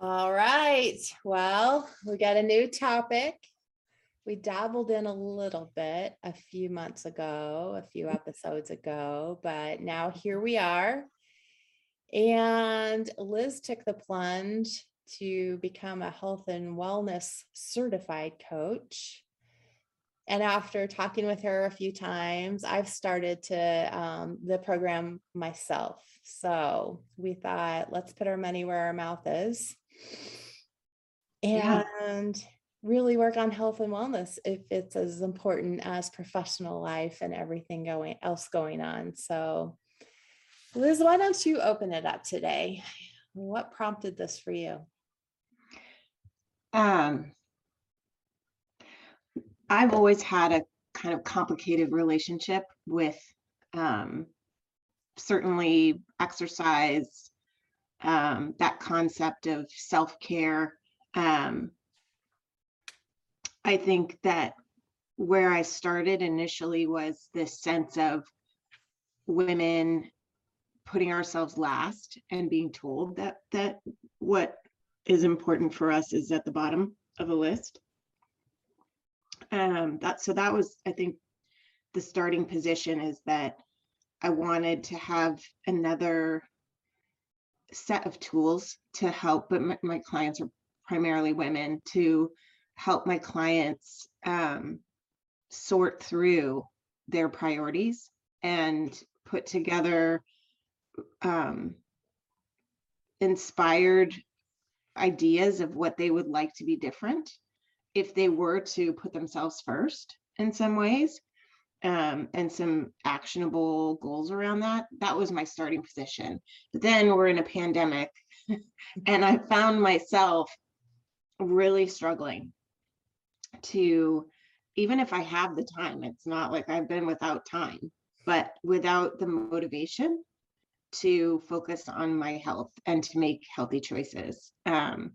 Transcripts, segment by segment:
All right, well, we got a new topic. We dabbled in a little bit a few months ago, a few episodes ago, but now here we are. And Liz took the plunge to become a health and wellness certified coach. And after talking with her a few times, I've started to um, the program myself. So we thought, let's put our money where our mouth is Yeah. and really work on health and wellness if it's as important as professional life and everything going else going on. So Liz, why don't you open it up today? What prompted this for you? Um, I've always had a kind of complicated relationship with um, certainly exercise, um, that concept of self-care. Um, I think that where I started initially was this sense of women putting ourselves last and being told that that what is important for us is at the bottom of a list. Um, that so that was, I think, the starting position is that I wanted to have another set of tools to help, but my, my clients are primarily women, to help my clients um, sort through their priorities and put together um, inspired ideas of what they would like to be different if they were to put themselves first in some ways um, and some actionable goals around that. That was my starting position. But then we're in a pandemic and I found myself really struggling to, even if I have the time, it's not like I've been without time, but without the motivation to focus on my health and to make healthy choices. Um,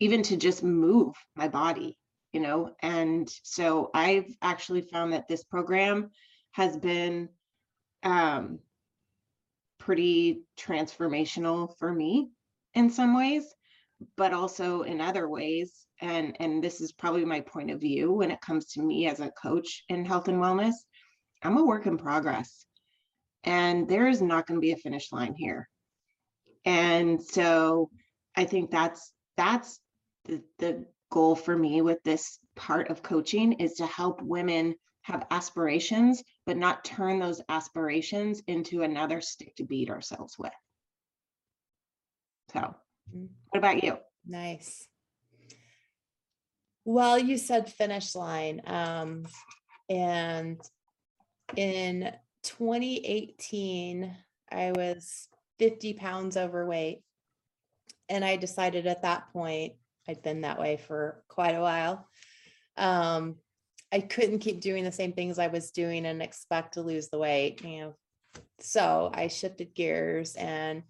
even to just move my body, you know. And so I've actually found that this program has been um, pretty transformational for me in some ways, but also in other ways. And, and this is probably my point of view when it comes to me as a coach in health and wellness. I'm a work in progress and there is not going to be a finish line here. And so I think that's that's the, the goal for me with this part of coaching is to help women have aspirations, but not turn those aspirations into another stick to beat ourselves with. So, Mm. what about you? Nice. Well, you said finish line. Um, and in 2018, I was 50 pounds overweight. And I decided at that point, I'd been that way for quite a while. Um, I couldn't keep doing the same things I was doing and expect to lose the weight, you know. So I shifted gears and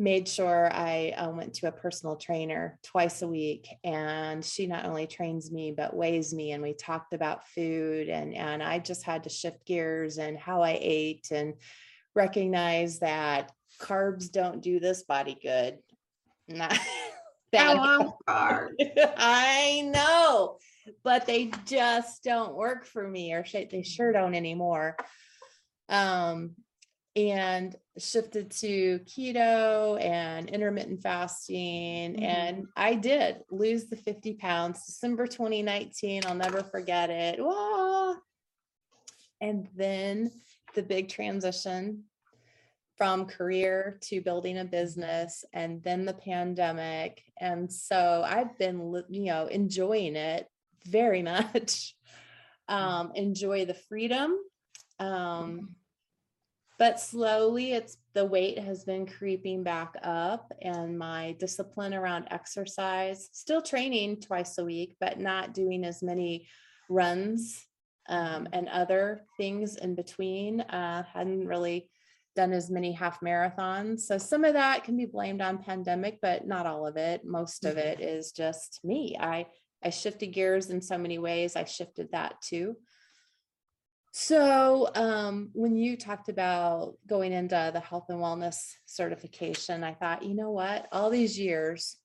made sure I uh, went to a personal trainer twice a week. And she not only trains me, but weighs me. And we talked about food. And, and I just had to shift gears and how I ate and recognize that carbs don't do this body good. Not that love carbs. I know, but they just don't work for me or they sure don't anymore. Um, and shifted to keto and intermittent fasting. Mhm. And I did lose the 50 pounds, December 2019. I'll never forget it. Wah! And then the big transition from career to building a business and then the pandemic. And so I've been, you know, enjoying it very much. Um, enjoy the freedom. Um, but slowly it's the weight has been creeping back up and my discipline around exercise, still training twice a week, but not doing as many runs um, and other things in between. Uh, hadn't really done as many half marathons. So some of that can be blamed on pandemic, but not all of it. Most of it is just me. I I shifted gears in so many ways. I shifted that too. So um, when you talked about going into the health and wellness certification, I thought, you know what? All these years,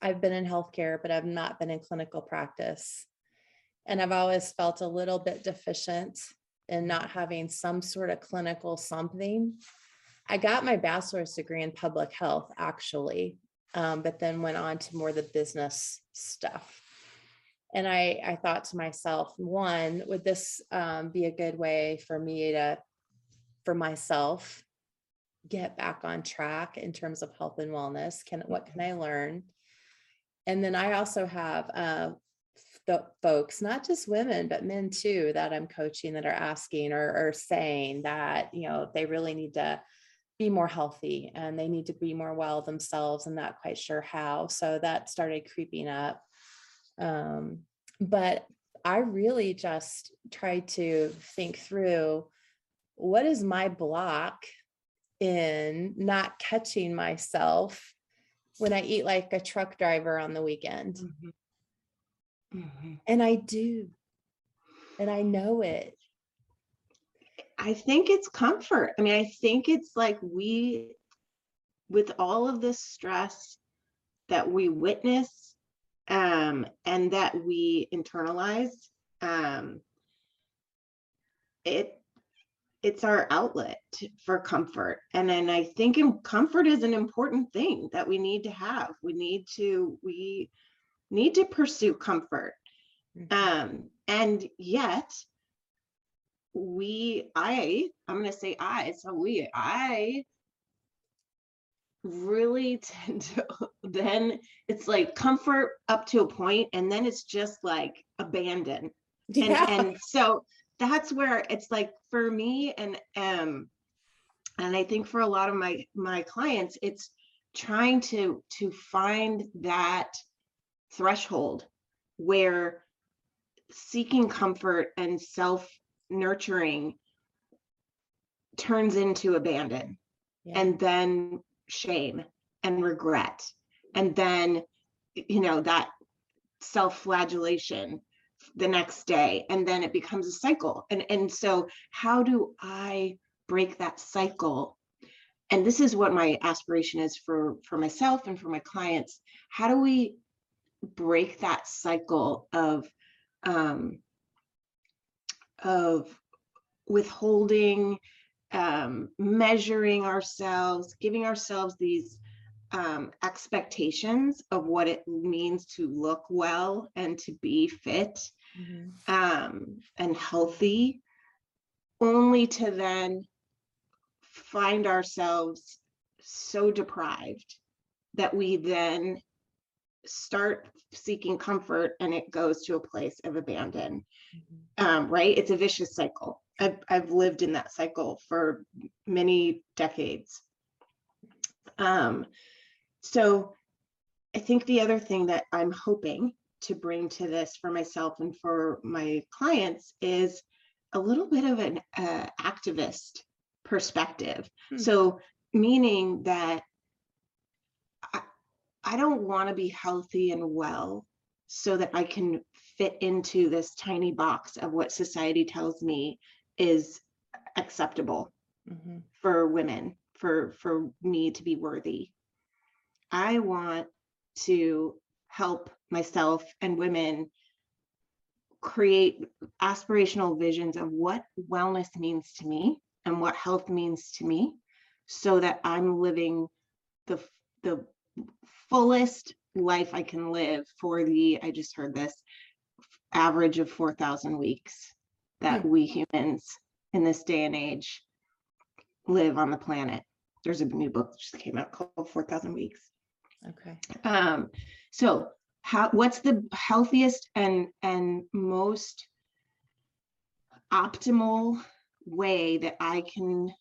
I've been in healthcare, but I've not been in clinical practice. And I've always felt a little bit deficient in not having some sort of clinical something. I got my bachelor's degree in public health, actually, um, but then went on to more the business stuff. And I, I thought to myself, one, would this um, be a good way for me to, for myself, get back on track in terms of health and wellness? Can what can I learn? And then I also have uh, the folks, not just women, but men too, that I'm coaching that are asking or, or saying that, you know, they really need to be more healthy and they need to be more well themselves and not quite sure how. So that started creeping up. Um, but I really just tried to think through what is my block in not catching myself when I eat like a truck driver on the weekend. Mhm. Mhm. And I do. And I know it. I think it's comfort. I mean, I think it's like we, with all of this stress that we witness um, and that we internalize, um, it it's our outlet for comfort. And then I think im- comfort is an important thing that we need to have. We need to we need to pursue comfort. Mhm. Um, and yet we, I, I'm gonna say I, so we, I really tend to then it's like comfort up to a point and then it's just like abandon. And Yeah. and so that's where it's like for me and um and I think for a lot of my my clients it's trying to to find that threshold where seeking comfort and self nurturing turns into abandon Yeah. and then shame and regret and then you know that self-flagellation the next day and then it becomes a cycle. And and so how do i break that cycle? And this is what my aspiration is for for myself and for my clients. How do we break that cycle of um of withholding um measuring ourselves giving ourselves these um expectations of what it means to look well and to be fit Mhm. um, and healthy, only to then find ourselves so deprived that we then start seeking comfort and it goes to a place of abandon. Mhm. Um, right? It's a vicious cycle. I've, I've lived in that cycle for many decades. Um, so I think the other thing that I'm hoping to bring to this for myself and for my clients is a little bit of an uh, activist perspective. Hmm. So, meaning that I don't want to be healthy and well so that I can fit into this tiny box of what society tells me is acceptable Mhm. for women for for me to be worthy i want to help myself and women create aspirational visions of what wellness means to me and what health means to me so that i'm living the the fullest life i can live for the i just heard this average of 4000 weeks that we humans in this day and age live on the planet. There's a new book that just came out called 4,000 Weeks. Okay. Um, so how, what's the healthiest and, and most optimal way that I can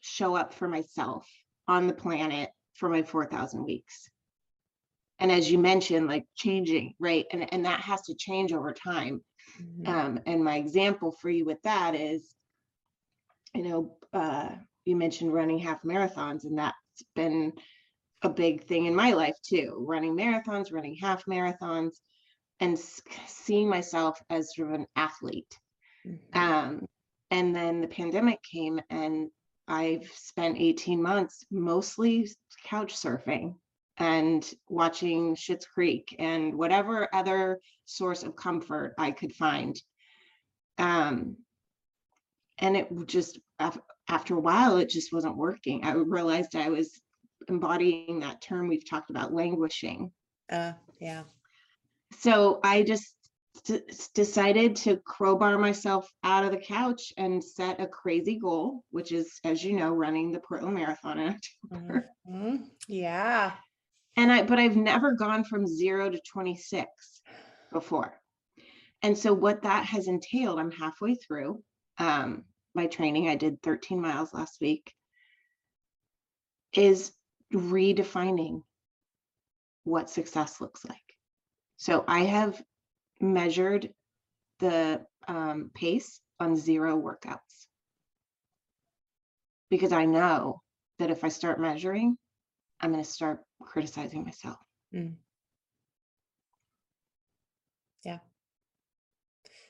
show up for myself on the planet for my 4,000 weeks? And as you mentioned, like changing, right? And, and that has to change over time. Mhm. Um, and my example for you with that is, you know, uh, you mentioned running half marathons, and that's been a big thing in my life too. Running marathons, running half marathons, and seeing myself as sort of an athlete. Mhm. Um, and then the pandemic came, and I've spent 18 months mostly couch surfing and watching Schitt's Creek and whatever other source of comfort I could find. Um, and it just, after a while, it just wasn't working. I realized I was embodying that term we've talked about, languishing. Uh, yeah. So I just d- decided to crowbar myself out of the couch and set a crazy goal, which is, as you know, running the Portland Marathon. in October. Mhm. Yeah. And I, but I've never gone from zero to 26 before. And so what that has entailed, I'm halfway through um, my training. I did 13 miles last week, is redefining what success looks like. So I have measured the um, pace on zero workouts because I know that if I start measuring, I'm going to start criticizing myself. Yeah.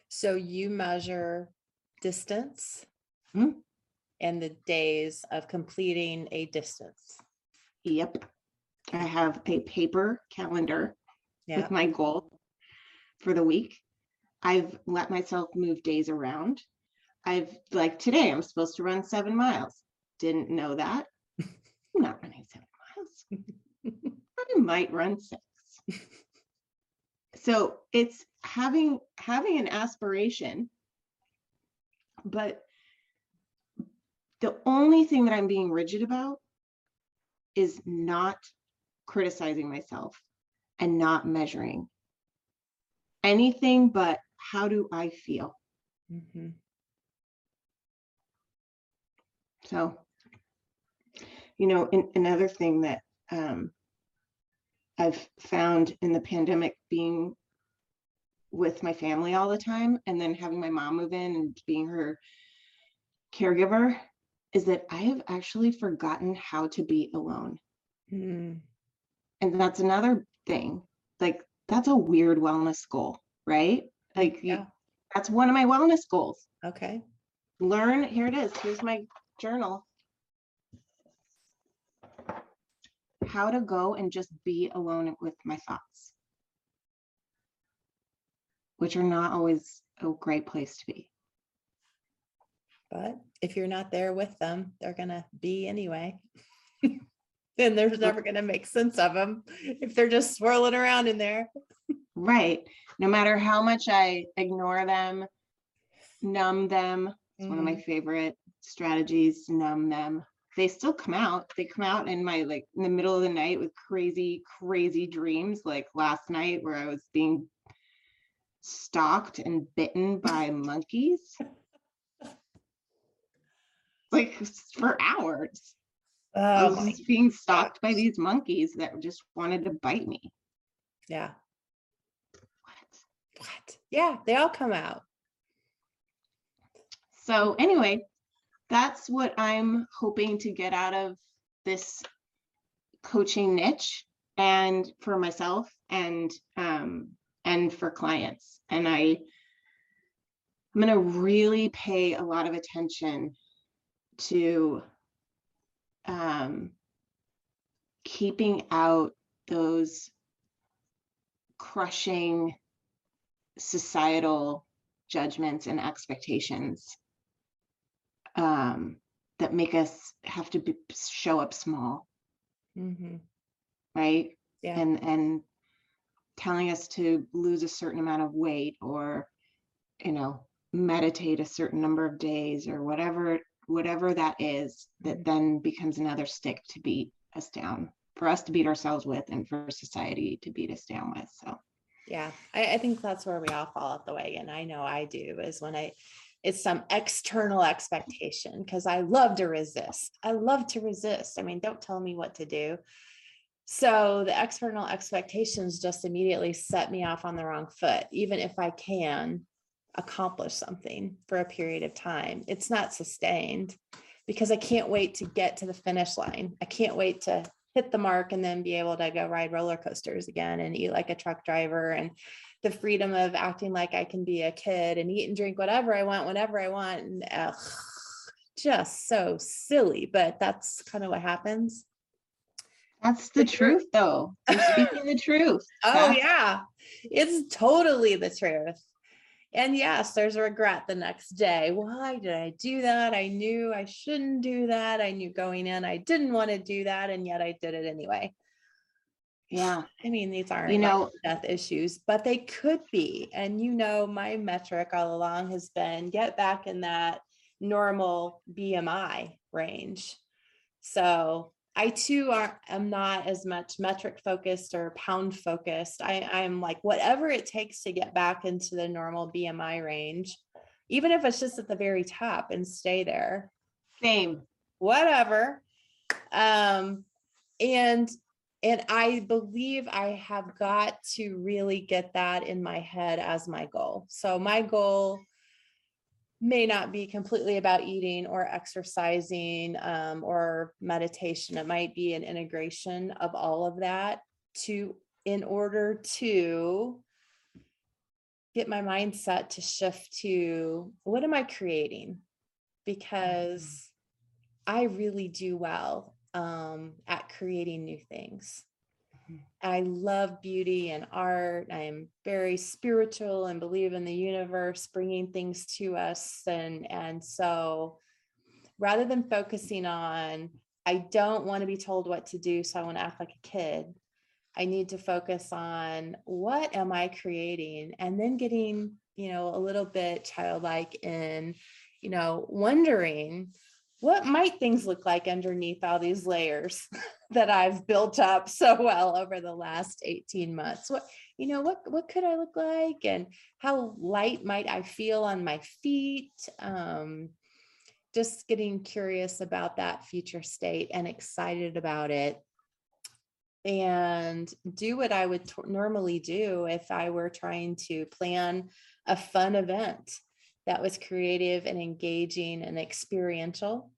So you measure distance Mhm. and the days of completing a distance. Yep. I have a paper calendar Yeah. with my goal for the week. I've let myself move days around. I've like today, I'm supposed to run seven miles. Didn't know that. I'm not running seven miles. I might run six. So it's having having an aspiration, but the only thing that I'm being rigid about is not criticizing myself and not measuring anything but how do I feel? Mhm. So, you know, an- another thing that um, I've found in the pandemic being with my family all the time and then having my mom move in and being her caregiver is that I have actually forgotten how to be alone. Mm, And that's another thing. Like, that's a weird wellness goal, right? Like, you- Yeah. that's one of my wellness goals. Okay. learn here it is here's my journal how to go and just be alone with my thoughts which are not always a great place to be But if you're not there with them, they're gonna be anyway. And there's never gonna make sense of them if they're just swirling around in there. right. No matter how much i ignore them numb them it's one of my mm-hmm. favorite strategies numb them. They still come out. They come out in my like in the middle of the night with crazy crazy dreams like last night where i was being stalked and bitten by monkeys. Like for hours i Oh, was just being stalked by these monkeys that just wanted to bite me yeah. What? What? Yeah, they all come out. So anyway, that's what I'm hoping to get out of this coaching niche and for myself and um and for clients. And I I'm going to really pay a lot of attention to um keeping out those crushing societal judgments and expectations um, that make us have to be, show up small, Mhm. right? Yeah. And and telling us to lose a certain amount of weight or, you know, meditate a certain number of days or whatever whatever that is that then becomes another stick to beat us down for us to beat ourselves with and for society to beat us down with so Yeah, I, I think that's where we all fall out the way. And I know I do is when I, it's some external expectation because I love to resist. I love to resist. I mean, don't tell me what to do. So the external expectations just immediately set me off on the wrong foot, even if I can accomplish something for a period of time. It's not sustained because I can't wait to get to the finish line. I can't wait to hit the mark and then be able to go ride roller coasters again and eat like a truck driver and the freedom of acting like I can be a kid and eat and drink whatever I want, whenever I want. And just so silly, but that's kind of what happens. That's the The truth. truth, though. You're speaking the oh, truth. Oh, Beth. yeah. It's totally the truth. And yes, there's regret the next day. Why did I do that? I knew I shouldn't do that. I knew going in I didn't want to do that, and yet I did it anyway. Yeah. I mean, these aren't You know, death issues, but they could be. And you know, my metric all along has been get back in that normal BMI range. So I too are am not as much metric focused or pound focused. I, I'm like whatever it takes to get back into the normal BMI range, even if it's just at the very top and stay there same. whatever um and and i believe i have got to really get that in my head as my goal so my goal may not be completely about eating or exercising um, or meditation. It might be an integration of all of that to in order to get my mindset to shift to what am i creating? Because I really do well um, at creating new things. I love beauty and art. I'm very spiritual and believe in the universe bringing things to us. And, and so rather than focusing on, I don't want to be told what to do, so I want to act like a kid. I need to focus on what am I creating and then getting, you know, a little bit childlike in, you know, wondering what might things look like underneath all these layers that I've built up so well over the last 18 months? What, you know, what what could I look like and how light might I feel on my feet? Um, just getting curious about that future state and excited about it and do what I would t- normally do if I were trying to plan a fun event that was creative and engaging and experiential.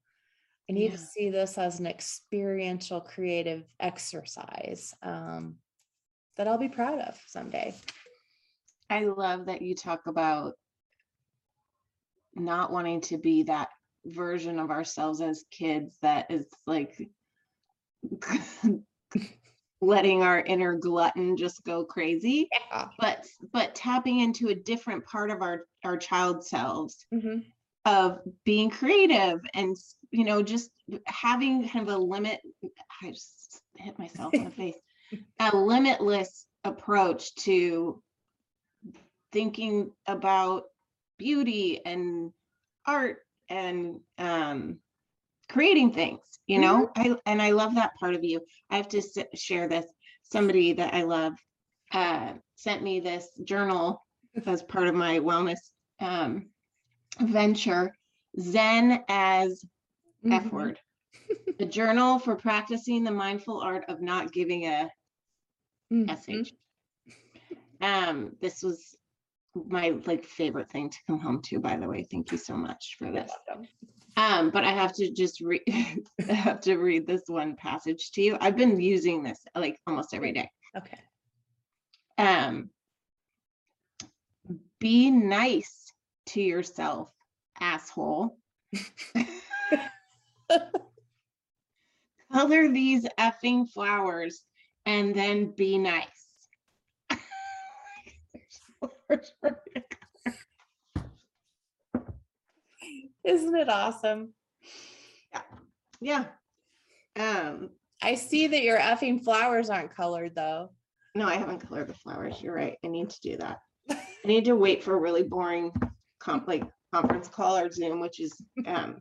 I need to see this as an experiential creative exercise um, that I'll be proud of someday. I love that you talk about not wanting to be that version of ourselves as kids that is like letting our inner glutton just go crazy Yeah. but but tapping into a different part of our our child selves Mhm. of being creative and you know just having kind of a limit i just hit myself in the face a limitless approach to thinking about beauty and art and um creating things you know? I and i love that part of you. I have to s- share this. Somebody that i love uh sent me this journal as part of my wellness um venture zen as f Mhm. word. A journal for practicing the mindful art of not giving a Mhm. sh um this was my like favorite thing to come home to by the way. Thank you so much for You're this welcome. Um, but I have to just read, I have to read this one passage to you. I've been using this like almost every day. Okay. Um, be nice to yourself, asshole. Color these effing flowers and then be nice. Isn't it awesome? yeah. Yeah. Um, I see that your effing flowers aren't colored though. no, I haven't colored the flowers. You're right. I need to do that. I need to wait for a really boring comp like conference call or Zoom, which is um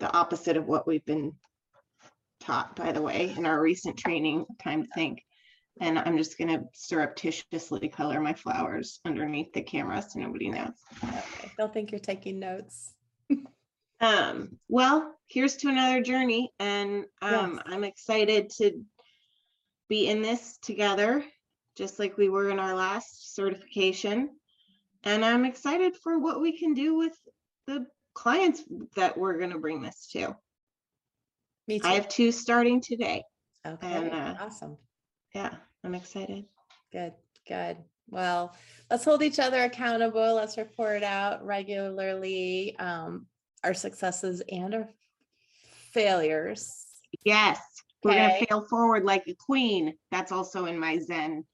the opposite of what we've been taught, by the way, in our recent training, time to think. And I'm just gonna surreptitiously color my flowers underneath the camera so nobody knows. Okay. Don't think you're taking notes. Um, well, here's to another journey and um Yes. I'm excited to be in this together, just like we were in our last certification. And I'm excited for what we can do with the clients that we're gonna bring this to. Me too. I have two starting today. Okay. and, uh, Awesome. Yeah, I'm excited. Good, good. Well, let's hold each other accountable. Let's report out regularly um, our successes and our failures. Yes, We're gonna Okay, fail forward like a queen. That's also in my Zen.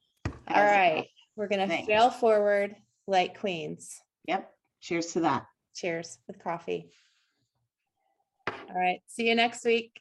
All right. We're gonna thing. fail forward like queens. Yep. Cheers to that. Cheers with coffee. All right, see you next week.